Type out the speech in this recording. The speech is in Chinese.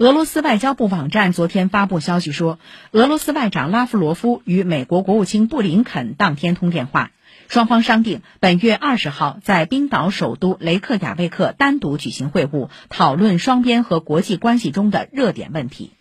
俄罗斯外交部网站昨天发布消息说俄罗斯外长拉夫罗夫与美国国务卿布林肯当天通电话双方商定本月二十号在冰岛首都雷克雅未克单独举行会晤讨论双边和国际关系中的热点问题。